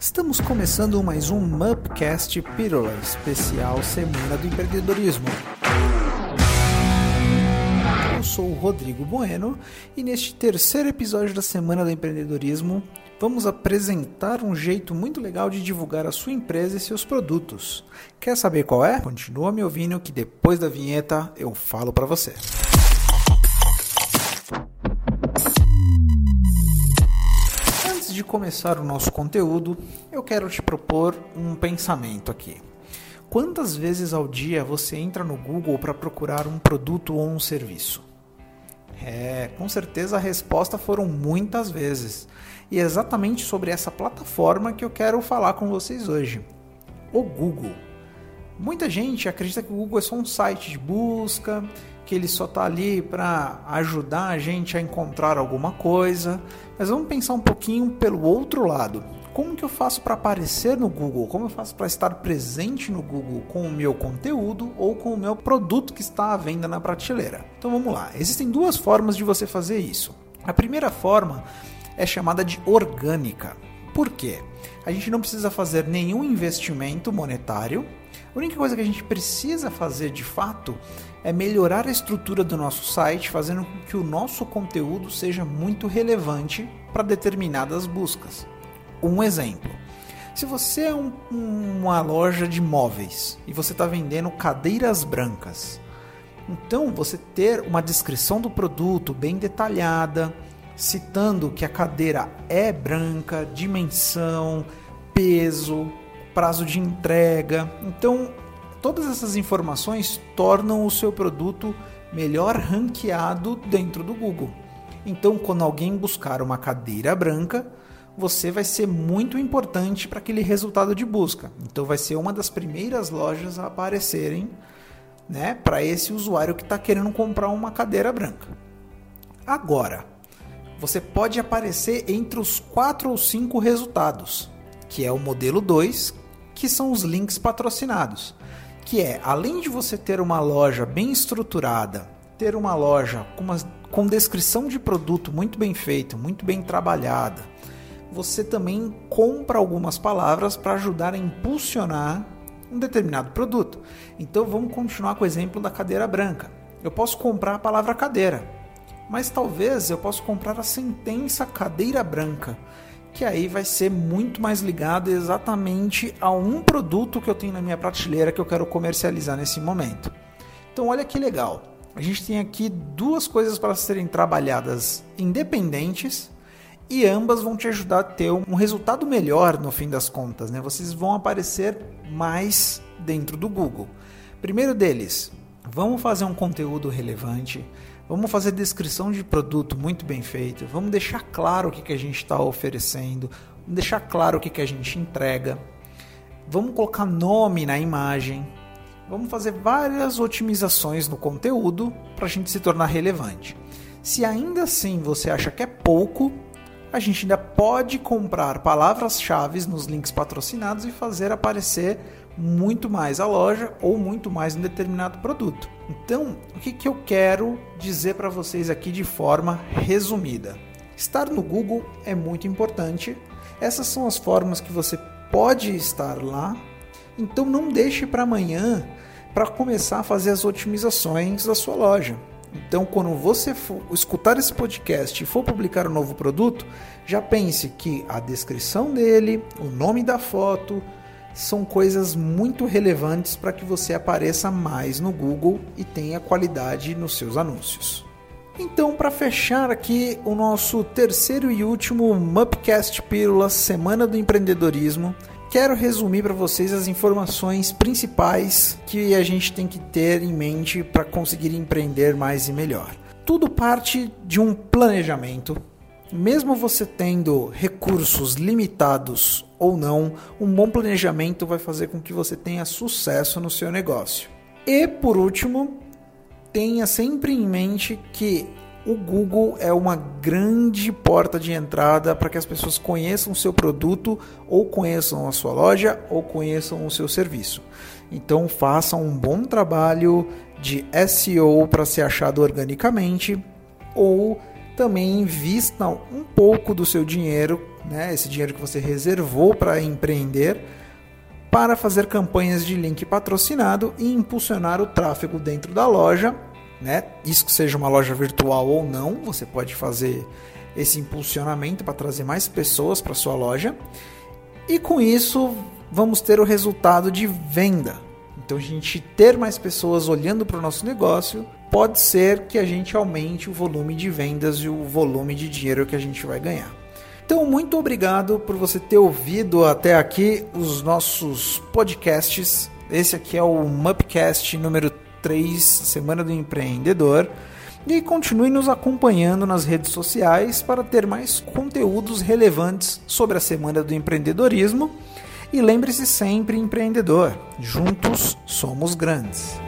Estamos começando mais um Mupcast Pílula especial Semana do Empreendedorismo. Eu sou o Rodrigo Bueno e neste terceiro episódio da Semana do Empreendedorismo vamos apresentar um jeito muito legal de divulgar a sua empresa e seus produtos. Quer saber qual é? Continua me ouvindo que depois da vinheta eu falo para você. De começar o nosso conteúdo, eu quero te propor um pensamento aqui. Quantas vezes ao dia você entra no Google para procurar um produto ou um serviço? É, com certeza a resposta foram muitas vezes. E é exatamente sobre essa plataforma que eu quero falar com vocês hoje. O Google. Muita gente acredita que o Google é só um site de busca, que ele só está ali para ajudar a gente a encontrar alguma coisa. Mas vamos pensar um pouquinho pelo outro lado. Como que eu faço para aparecer no Google? Como eu faço para estar presente no Google com o meu conteúdo ou com o meu produto que está à venda na prateleira? Então vamos lá. Existem duas formas de você fazer isso. A primeira forma é chamada de orgânica. Por quê? A gente não precisa fazer nenhum investimento monetário. A única coisa que a gente precisa fazer de fato é melhorar a estrutura do nosso site, fazendo com que o nosso conteúdo seja muito relevante para determinadas buscas. Um exemplo: se você é um, uma loja de móveis e você está vendendo cadeiras brancas, então você ter uma descrição do produto bem detalhada citando que a cadeira é branca, dimensão, peso, prazo de entrega. Então, todas essas informações tornam o seu produto melhor ranqueado dentro do Google. Então, quando alguém buscar uma cadeira branca, você vai ser muito importante para aquele resultado de busca. Então, vai ser uma das primeiras lojas a aparecerem né, para esse usuário que está querendo comprar uma cadeira branca. Agora, você pode aparecer entre os quatro ou cinco resultados, que é o modelo 2, que são os links patrocinados. Que é, além de você ter uma loja bem estruturada, ter uma loja com, uma, com descrição de produto muito bem feita, muito bem trabalhada, você também compra algumas palavras para ajudar a impulsionar um determinado produto. Então vamos continuar com o exemplo da cadeira branca. Eu posso comprar a palavra cadeira mas talvez eu possa comprar a sentença cadeira branca, que aí vai ser muito mais ligado exatamente a um produto que eu tenho na minha prateleira que eu quero comercializar nesse momento. Então olha que legal. A gente tem aqui duas coisas para serem trabalhadas independentes e ambas vão te ajudar a ter um resultado melhor no fim das contas, né? Vocês vão aparecer mais dentro do Google. Primeiro deles, vamos fazer um conteúdo relevante Vamos fazer descrição de produto muito bem feito. Vamos deixar claro o que, que a gente está oferecendo. Vamos deixar claro o que, que a gente entrega. Vamos colocar nome na imagem. Vamos fazer várias otimizações no conteúdo para a gente se tornar relevante. Se ainda assim você acha que é pouco, a gente ainda pode comprar palavras-chave nos links patrocinados e fazer aparecer muito mais a loja ou muito mais um determinado produto. Então, o que, que eu quero dizer para vocês aqui de forma resumida? Estar no Google é muito importante. Essas são as formas que você pode estar lá. Então, não deixe para amanhã para começar a fazer as otimizações da sua loja. Então, quando você for escutar esse podcast e for publicar um novo produto, já pense que a descrição dele, o nome da foto, são coisas muito relevantes para que você apareça mais no Google e tenha qualidade nos seus anúncios. Então, para fechar aqui o nosso terceiro e último Mupcast Pílulas Semana do Empreendedorismo, quero resumir para vocês as informações principais que a gente tem que ter em mente para conseguir empreender mais e melhor. Tudo parte de um planejamento, mesmo você tendo recursos limitados ou não, um bom planejamento vai fazer com que você tenha sucesso no seu negócio. E por último, tenha sempre em mente que o Google é uma grande porta de entrada para que as pessoas conheçam o seu produto, ou conheçam a sua loja, ou conheçam o seu serviço. Então façam um bom trabalho de SEO para ser achado organicamente, ou também invista um pouco do seu dinheiro né, esse dinheiro que você reservou para empreender, para fazer campanhas de link patrocinado e impulsionar o tráfego dentro da loja, né? Isso que seja uma loja virtual ou não, você pode fazer esse impulsionamento para trazer mais pessoas para sua loja. E com isso, vamos ter o resultado de venda. Então, a gente ter mais pessoas olhando para o nosso negócio, pode ser que a gente aumente o volume de vendas e o volume de dinheiro que a gente vai ganhar. Então, muito obrigado por você ter ouvido até aqui os nossos podcasts. Esse aqui é o Mupcast número 3, Semana do Empreendedor. E continue nos acompanhando nas redes sociais para ter mais conteúdos relevantes sobre a Semana do Empreendedorismo. E lembre-se sempre, empreendedor, juntos somos grandes.